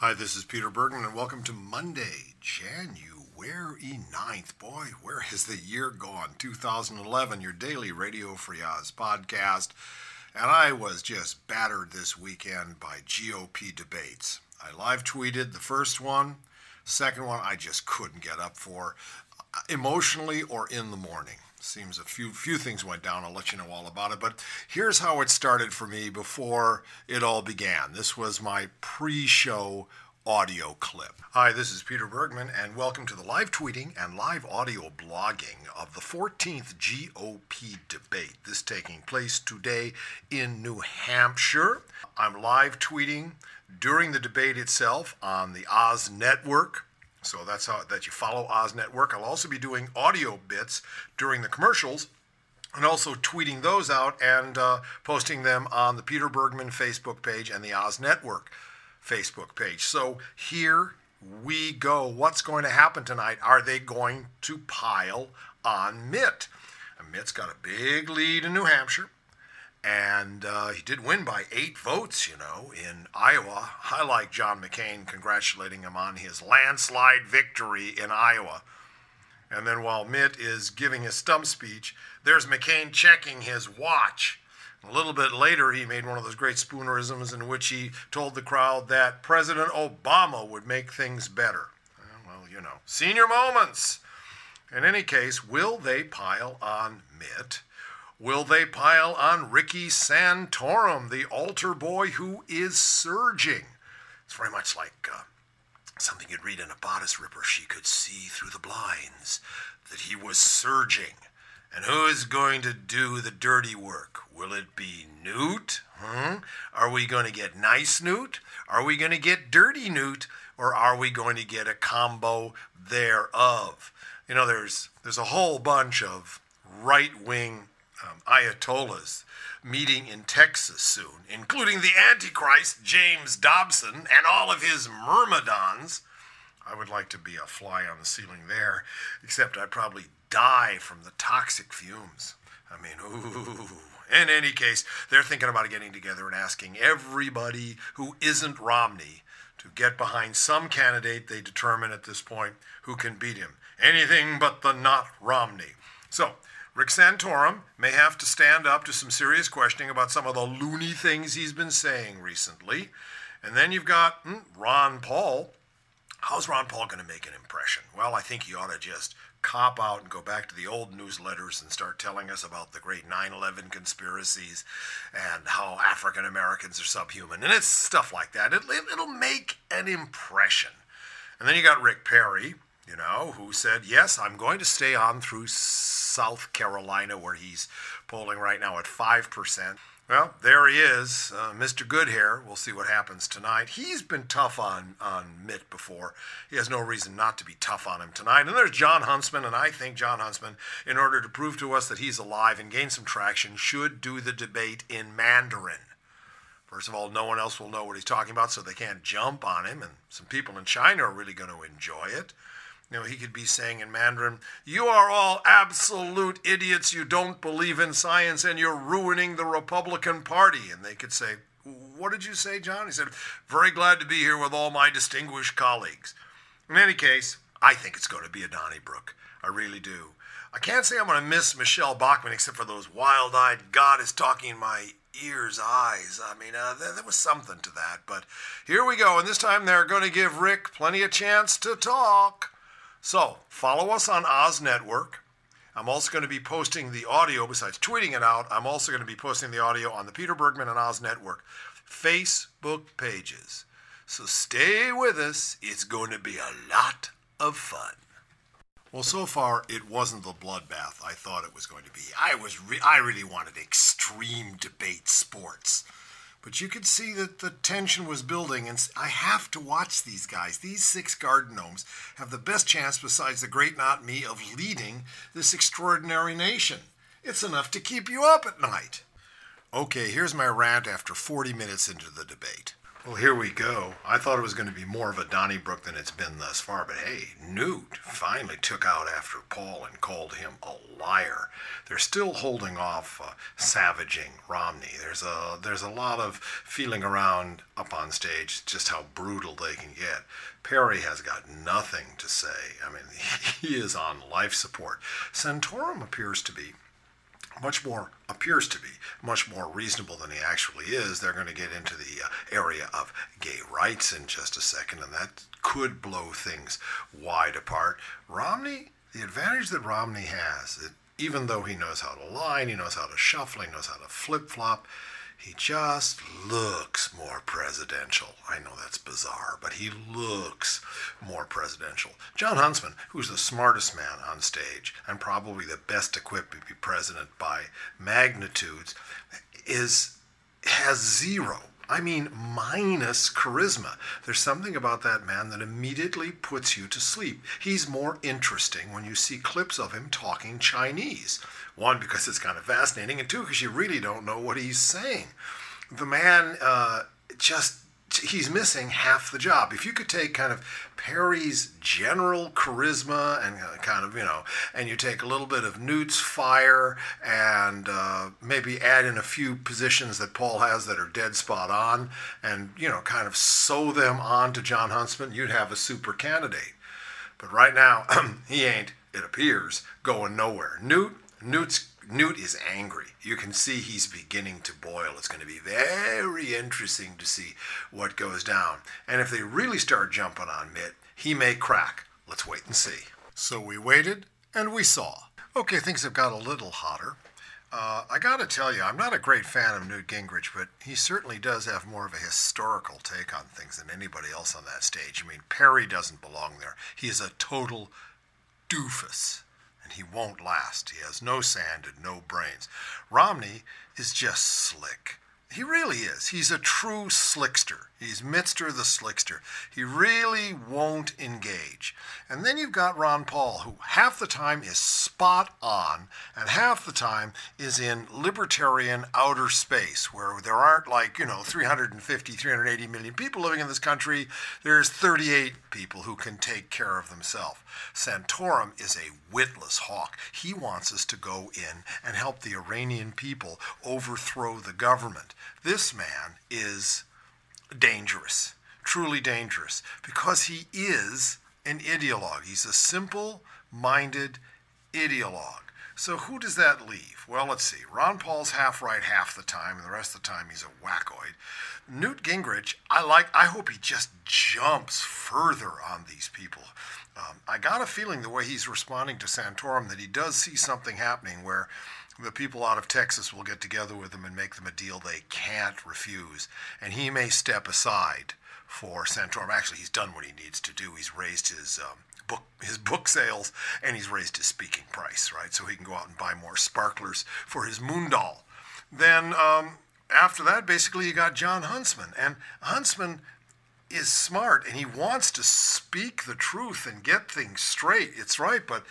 Hi, this is Peter Bergman, and welcome to Monday, January 9th. Boy, where has the year gone? 2011, your daily Radio Free Oz podcast. And I was just battered this weekend by GOP debates. I live tweeted the first one, second one, I just couldn't get up for uh, emotionally or in the morning. Seems a few few things went down. I'll let you know all about it. But here's how it started for me before it all began. This was my pre-show audio clip. Hi, this is Peter Bergman, and welcome to the live tweeting and live audio blogging of the 14th GOP debate. This taking place today in New Hampshire. I'm live tweeting during the debate itself on the Oz Network. So that's how that you follow Oz Network. I'll also be doing audio bits during the commercials and also tweeting those out and uh, posting them on the Peter Bergman Facebook page and the Oz Network Facebook page. So here we go. What's going to happen tonight? Are they going to pile on Mitt? And Mitt's got a big lead in New Hampshire. And uh, he did win by eight votes, you know, in Iowa. I like John McCain congratulating him on his landslide victory in Iowa. And then while Mitt is giving his stump speech, there's McCain checking his watch. A little bit later, he made one of those great spoonerisms in which he told the crowd that President Obama would make things better. Well, you know, senior moments. In any case, will they pile on Mitt? Will they pile on Ricky Santorum, the altar boy who is surging? It's very much like uh, something you'd read in a bodice ripper. She could see through the blinds that he was surging. And who is going to do the dirty work? Will it be Newt? Hmm? Are we going to get nice Newt? Are we going to get dirty Newt? Or are we going to get a combo thereof? You know, there's there's a whole bunch of right-wing um, ayatollahs meeting in Texas soon, including the Antichrist James Dobson and all of his myrmidons. I would like to be a fly on the ceiling there, except I'd probably die from the toxic fumes. I mean, ooh. In any case, they're thinking about getting together and asking everybody who isn't Romney to get behind some candidate they determine at this point who can beat him. Anything but the not Romney. So, Rick Santorum may have to stand up to some serious questioning about some of the loony things he's been saying recently. And then you've got hmm, Ron Paul. How's Ron Paul going to make an impression? Well, I think he ought to just cop out and go back to the old newsletters and start telling us about the great 9 11 conspiracies and how African Americans are subhuman. And it's stuff like that. It, will make an impression. And then you got Rick Perry, you know, who said, Yes, I'm going to stay on through South Carolina, where he's polling right now at 5%. Well, there he is, uh, Mr. Goodhair. We'll see what happens tonight. He's been tough on, on Mitt before. He has no reason not to be tough on him tonight. And there's John Huntsman, and I think John Huntsman, in order to prove to us that he's alive and gain some traction, should do the debate in Mandarin. First of all, no one else will know what he's talking about, so they can't jump on him, and some people in China are really going to enjoy it. You know, he could be saying in Mandarin, You are all absolute idiots. You don't believe in science and you're ruining the Republican Party. And they could say, What did you say, John? He said, Very glad to be here with all my distinguished colleagues. In any case, I think it's going to be a Donnybrook. I really do. I can't say I'm going to miss Michelle Bachmann except for those wild eyed, God is talking in my ears, eyes. I mean, uh, there, there was something to that. But here we go. And this time they're going to give Rick plenty of chance to talk. So follow us on Oz Network. I'm also going to be posting the audio, besides tweeting it out, I'm also going to be posting the audio on the Peter Bergman and Oz Network Facebook pages. So stay with us. It's going to be a lot of fun. Well, so far it wasn't the bloodbath I thought it was going to be. I was re- I really wanted extreme debate sports. But you could see that the tension was building, and I have to watch these guys. These six garden gnomes have the best chance, besides the great not me, of leading this extraordinary nation. It's enough to keep you up at night. Okay, here's my rant after 40 minutes into the debate. Well, here we go. I thought it was going to be more of a Donnybrook than it's been thus far, but hey, Newt finally took out after Paul and called him a liar. They're still holding off uh, savaging Romney. There's a there's a lot of feeling around up on stage just how brutal they can get. Perry has got nothing to say. I mean, he is on life support. Santorum appears to be much more appears to be much more reasonable than he actually is. They're going to get into the uh, area of gay rights in just a second, and that could blow things wide apart. Romney, the advantage that Romney has, even though he knows how to line, he knows how to shuffle, he knows how to flip flop, he just looks more presidential. I know that's bizarre, but he looks more presidential. John Huntsman, who's the smartest man on stage and probably the best equipped to be president by magnitudes, is has zero I mean, minus charisma. There's something about that man that immediately puts you to sleep. He's more interesting when you see clips of him talking Chinese. One, because it's kind of fascinating, and two, because you really don't know what he's saying. The man uh, just he's missing half the job. If you could take kind of Perry's general charisma and uh, kind of, you know, and you take a little bit of Newt's fire and uh, maybe add in a few positions that Paul has that are dead spot on and, you know, kind of sew them on to John Huntsman, you'd have a super candidate. But right now, he ain't, it appears, going nowhere. Newt, Newt's Newt is angry. You can see he's beginning to boil. It's going to be very interesting to see what goes down. And if they really start jumping on Mitt, he may crack. Let's wait and see. So we waited and we saw. Okay, things have got a little hotter. Uh, I got to tell you, I'm not a great fan of Newt Gingrich, but he certainly does have more of a historical take on things than anybody else on that stage. I mean, Perry doesn't belong there. He is a total doofus and he won't last. He has no sand and no brains. Romney is just slick. He really is. He's a true slickster. He's Mister the slickster. He really won't engage. And then you've got Ron Paul, who half the time is spot on, and half the time is in libertarian outer space, where there aren't like, you know, 350, 380 million people living in this country. There's 38 people who can take care of themselves. Santorum is a witless hawk. He wants us to go in and help the Iranian people overthrow the government. This man is dangerous, truly dangerous, because he is an ideologue. He's a simple minded ideologue. So who does that leave? Well, let's see. Ron Paul's half right half the time, and the rest of the time he's a wackoid. Newt Gingrich, I like. I hope he just jumps further on these people. Um, I got a feeling the way he's responding to Santorum that he does see something happening where the people out of Texas will get together with him and make them a deal they can't refuse. And he may step aside for Santorum. Actually, he's done what he needs to do. He's raised his um, book his book sales and he's raised his speaking price, right? So he can go out and buy more sparklers for his Moondall. Then um, after that, basically, you got John Huntsman, and Huntsman is smart and he wants to speak the truth and get things straight. It's right, but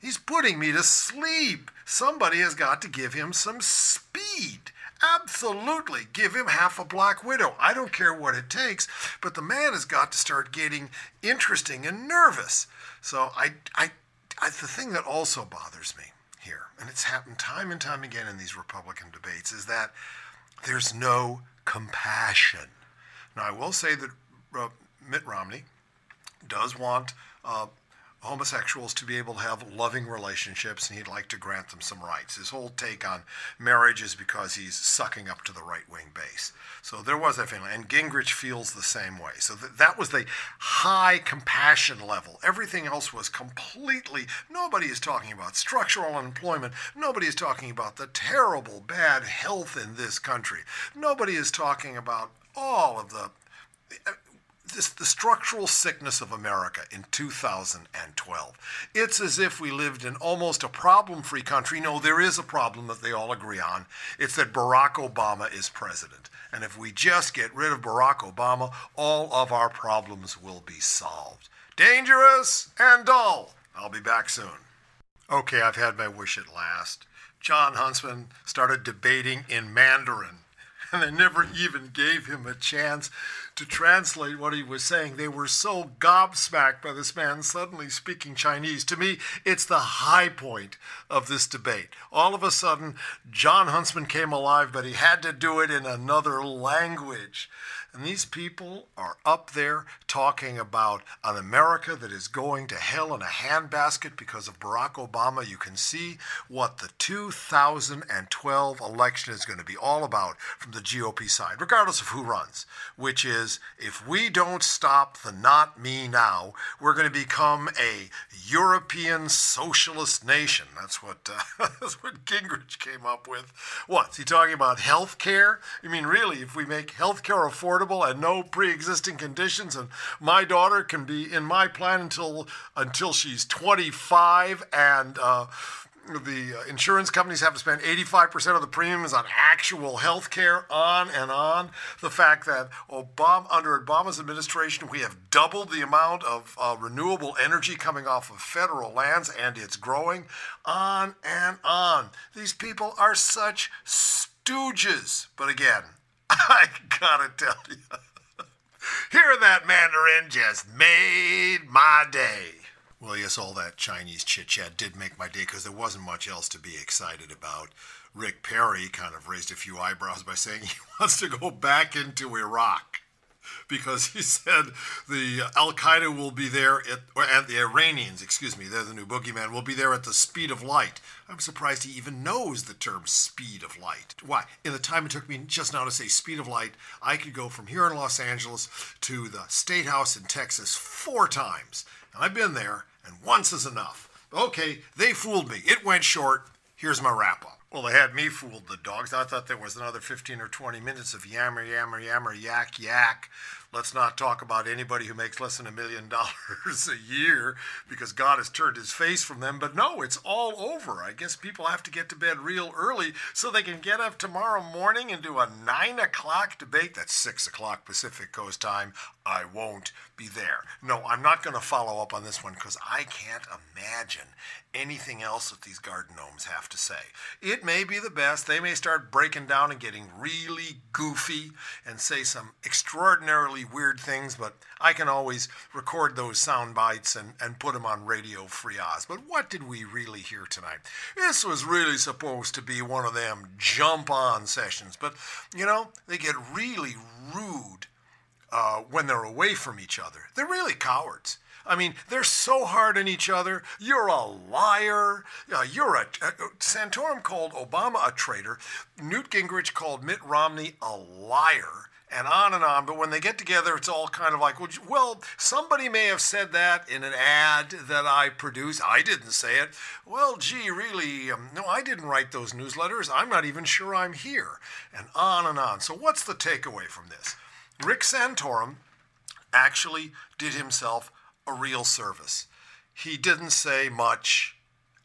He's putting me to sleep. Somebody has got to give him some speed. Absolutely. Give him half a Black Widow. I don't care what it takes, but the man has got to start getting interesting and nervous. So I, I, I the thing that also bothers me here, and it's happened time and time again in these Republican debates, is that there's no compassion. Now, I will say that uh, Mitt Romney does want uh, homosexuals to be able to have loving relationships and he'd like to grant them some rights. His whole take on marriage is because he's sucking up to the right wing base. So there was that feeling. And Gingrich feels the same way. So th- that was the high compassion level. Everything else was completely, nobody is talking about structural unemployment. Nobody is talking about the terrible bad health in this country. Nobody is talking about all of the this, the structural sickness of America in 2012. It's as if we lived in almost a problem free country. No, there is a problem that they all agree on. It's that Barack Obama is president. And if we just get rid of Barack Obama, all of our problems will be solved. Dangerous and dull. I'll be back soon. Okay, I've had my wish at last. John Huntsman started debating in Mandarin. And they never even gave him a chance to translate what he was saying. They were so gobsmacked by this man suddenly speaking Chinese. To me, it's the high point of this debate. All of a sudden, John Huntsman came alive, but he had to do it in another language. And these people are up there talking about an America that is going to hell in a handbasket because of Barack Obama. You can see what the 2012 election is going to be all about from the GOP side, regardless of who runs, which is if we don't stop the not me now, we're going to become a European socialist nation. That's what, uh, that's what Gingrich came up with. What's he talking about? Health care? I mean, really, if we make health care affordable, and no pre-existing conditions and my daughter can be in my plan until until she's 25 and uh, the uh, insurance companies have to spend 85% of the premiums on actual health care, on and on. The fact that Obama, under Obama's administration, we have doubled the amount of uh, renewable energy coming off of federal lands, and it's growing, on and on. These people are such stooges. But again, I gotta tell you, hearing that Mandarin just made my day. Well, yes, all that Chinese chit chat did make my day because there wasn't much else to be excited about. Rick Perry kind of raised a few eyebrows by saying he wants to go back into Iraq because he said the Al Qaeda will be there at, and the Iranians, excuse me, they're the new boogeyman, will be there at the speed of light. I'm surprised he even knows the term speed of light. Why? In the time it took me just now to say speed of light, I could go from here in Los Angeles to the State House in Texas four times. And I've been there, and once is enough. Okay, they fooled me. It went short. Here's my wrap up. Well, they had me fooled, the dogs. I thought there was another 15 or 20 minutes of yammer, yammer, yammer, yak, yak. Let's not talk about anybody who makes less than a million dollars a year because God has turned his face from them. But no, it's all over. I guess people have to get to bed real early so they can get up tomorrow morning and do a nine o'clock debate. That's six o'clock Pacific Coast time. I won't be there. No, I'm not going to follow up on this one because I can't imagine anything else that these garden gnomes have to say. It may be the best. They may start breaking down and getting really goofy and say some extraordinarily weird things, but I can always record those sound bites and, and put them on Radio Free Oz. But what did we really hear tonight? This was really supposed to be one of them jump on sessions, but you know, they get really rude uh, when they're away from each other. They're really cowards. I mean, they're so hard on each other. You're a liar. Uh, you're a, uh, Santorum called Obama a traitor. Newt Gingrich called Mitt Romney a liar and on and on. But when they get together, it's all kind of like, well, somebody may have said that in an ad that I produced. I didn't say it. Well, gee, really, um, no, I didn't write those newsletters. I'm not even sure I'm here. And on and on. So, what's the takeaway from this? Rick Santorum actually did himself a real service. He didn't say much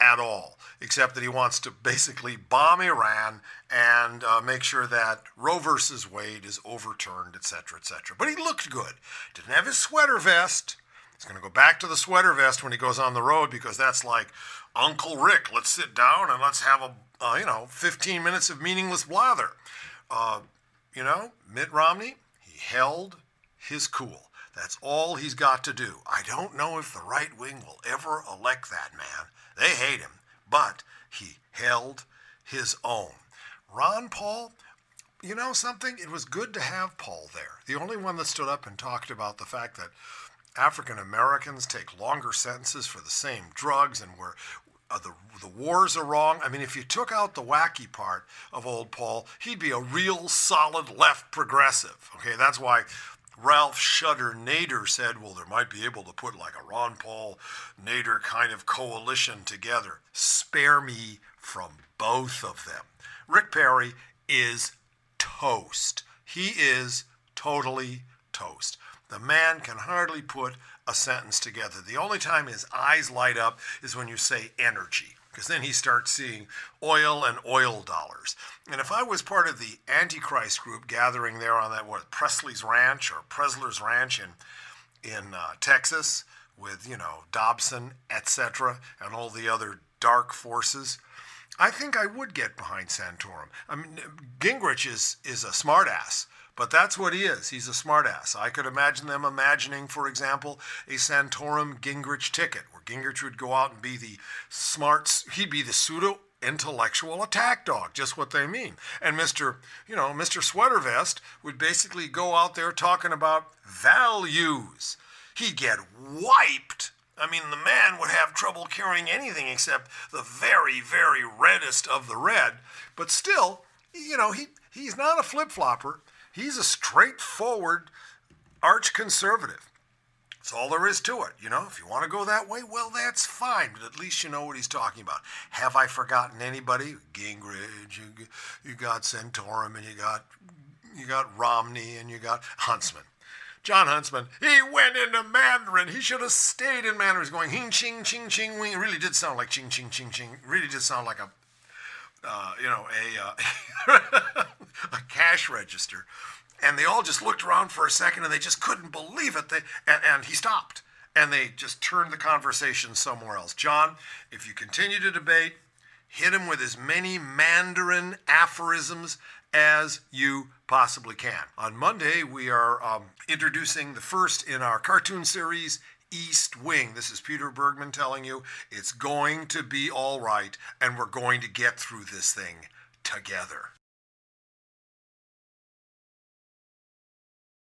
at all, except that he wants to basically bomb Iran and uh, make sure that Roe versus Wade is overturned, etc., etc. But he looked good. Didn't have his sweater vest. He's going to go back to the sweater vest when he goes on the road because that's like Uncle Rick. Let's sit down and let's have a uh, you know 15 minutes of meaningless blather. Uh, you know, Mitt Romney, he held his cool. That's all he's got to do. I don't know if the right wing will ever elect that man. They hate him, but he held his own. Ron Paul, you know something? It was good to have Paul there. The only one that stood up and talked about the fact that African Americans take longer sentences for the same drugs and where uh, the, the wars are wrong. I mean, if you took out the wacky part of old Paul, he'd be a real solid left progressive. Okay, that's why Ralph Shudder Nader said, well, there might be able to put like a Ron Paul Nader kind of coalition together. Spare me from both of them. Rick Perry is toast. He is totally toast. The man can hardly put a sentence together. The only time his eyes light up is when you say energy because then he starts seeing oil and oil dollars. And if I was part of the Antichrist group gathering there on that what Presley's Ranch or Pressler's Ranch in in uh, Texas with you know Dobson, etc., and all the other dark forces, I think I would get behind Santorum. I mean, Gingrich is is a smartass, but that's what he is. He's a smartass. I could imagine them imagining, for example, a Santorum Gingrich ticket, Gingrich would go out and be the smarts. He'd be the pseudo intellectual attack dog, just what they mean. And Mr. You know, Mr. Sweater Vest would basically go out there talking about values. He'd get wiped I mean, the man would have trouble carrying anything except the very, very reddest of the red. But still, you know, he, he's not a flip flopper. He's a straightforward arch conservative. That's all there is to it. You know, if you want to go that way, well, that's fine. But at least you know what he's talking about. Have I forgotten anybody? Gingrich, you, you got Santorum, and you got you got Romney, and you got Huntsman. John Huntsman, he went into Mandarin. He should have stayed in Mandarin. He's going hing, ching, ching, ching, wing. It really did sound like ching, ching, ching, ching. It really did sound like a, uh, you know, a, uh, a cash register. And they all just looked around for a second and they just couldn't believe it. They, and, and he stopped. And they just turned the conversation somewhere else. John, if you continue to debate, hit him with as many Mandarin aphorisms as you possibly can. On Monday, we are um, introducing the first in our cartoon series, East Wing. This is Peter Bergman telling you it's going to be all right, and we're going to get through this thing together.